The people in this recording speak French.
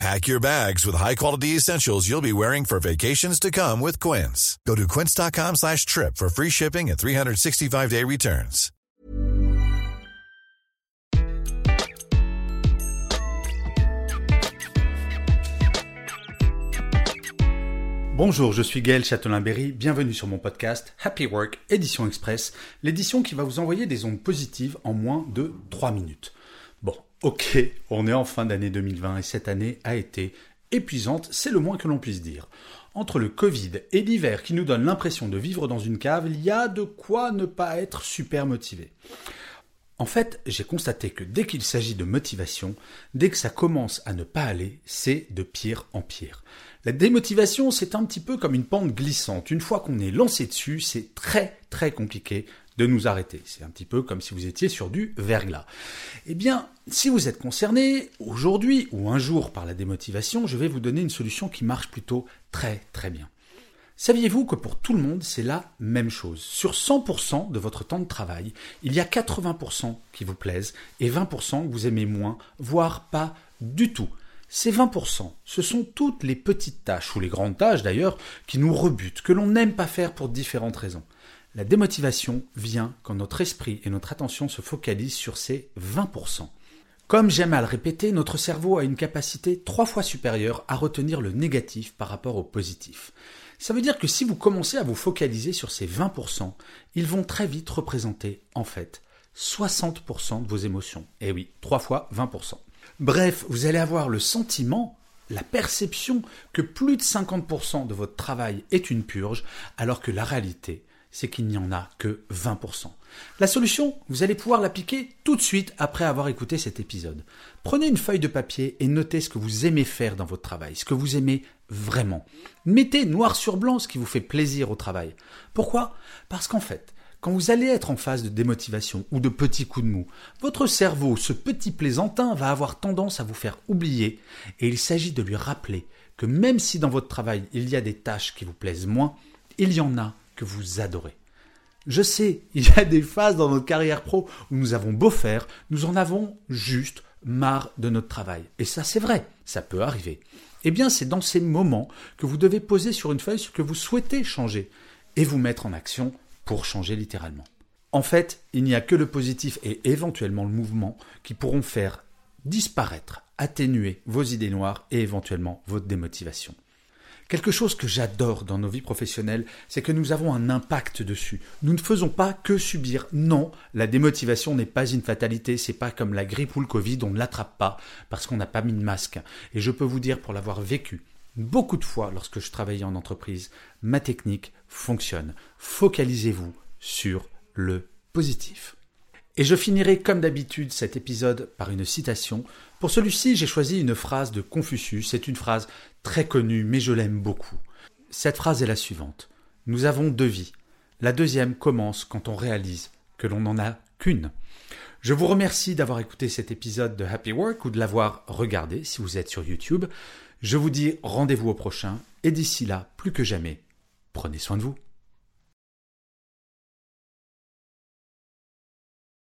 Pack your bags with high-quality essentials you'll be wearing for vacations to come with Quince. Go to quince.com slash trip for free shipping and 365-day returns. Bonjour, je suis Gaël Châtelain-Berry, bienvenue sur mon podcast Happy Work Édition Express, l'édition qui va vous envoyer des ondes positives en moins de 3 minutes. Bon, ok, on est en fin d'année 2020 et cette année a été épuisante, c'est le moins que l'on puisse dire. Entre le Covid et l'hiver qui nous donne l'impression de vivre dans une cave, il y a de quoi ne pas être super motivé. En fait, j'ai constaté que dès qu'il s'agit de motivation, dès que ça commence à ne pas aller, c'est de pire en pire. La démotivation, c'est un petit peu comme une pente glissante. Une fois qu'on est lancé dessus, c'est très très compliqué de nous arrêter. C'est un petit peu comme si vous étiez sur du verglas. Eh bien, si vous êtes concerné aujourd'hui ou un jour par la démotivation, je vais vous donner une solution qui marche plutôt très très bien. Saviez-vous que pour tout le monde, c'est la même chose? Sur 100% de votre temps de travail, il y a 80% qui vous plaisent et 20% que vous aimez moins, voire pas du tout. Ces 20%, ce sont toutes les petites tâches, ou les grandes tâches d'ailleurs, qui nous rebutent, que l'on n'aime pas faire pour différentes raisons. La démotivation vient quand notre esprit et notre attention se focalisent sur ces 20%. Comme j'aime à le répéter, notre cerveau a une capacité trois fois supérieure à retenir le négatif par rapport au positif. Ça veut dire que si vous commencez à vous focaliser sur ces 20%, ils vont très vite représenter, en fait, 60% de vos émotions. Eh oui, trois fois 20%. Bref, vous allez avoir le sentiment, la perception que plus de 50% de votre travail est une purge, alors que la réalité, c'est qu'il n'y en a que 20%. La solution, vous allez pouvoir l'appliquer tout de suite après avoir écouté cet épisode. Prenez une feuille de papier et notez ce que vous aimez faire dans votre travail, ce que vous aimez vraiment. Mettez noir sur blanc ce qui vous fait plaisir au travail. Pourquoi? Parce qu'en fait, quand vous allez être en phase de démotivation ou de petits coups de mou, votre cerveau, ce petit plaisantin, va avoir tendance à vous faire oublier et il s'agit de lui rappeler que même si dans votre travail il y a des tâches qui vous plaisent moins, il y en a que vous adorez. Je sais, il y a des phases dans notre carrière pro où nous avons beau faire, nous en avons juste marre de notre travail. Et ça c'est vrai, ça peut arriver. Eh bien c'est dans ces moments que vous devez poser sur une feuille ce que vous souhaitez changer et vous mettre en action pour changer littéralement. En fait, il n'y a que le positif et éventuellement le mouvement qui pourront faire disparaître, atténuer vos idées noires et éventuellement votre démotivation. Quelque chose que j'adore dans nos vies professionnelles, c'est que nous avons un impact dessus. Nous ne faisons pas que subir. Non, la démotivation n'est pas une fatalité. C'est pas comme la grippe ou le Covid, on ne l'attrape pas parce qu'on n'a pas mis de masque. Et je peux vous dire, pour l'avoir vécu, beaucoup de fois lorsque je travaillais en entreprise, ma technique fonctionne. Focalisez-vous sur le positif. Et je finirai comme d'habitude cet épisode par une citation. Pour celui-ci, j'ai choisi une phrase de Confucius. C'est une phrase très connue, mais je l'aime beaucoup. Cette phrase est la suivante. Nous avons deux vies. La deuxième commence quand on réalise que l'on n'en a qu'une. Je vous remercie d'avoir écouté cet épisode de Happy Work ou de l'avoir regardé si vous êtes sur YouTube. Je vous dis rendez-vous au prochain et d'ici là, plus que jamais, prenez soin de vous.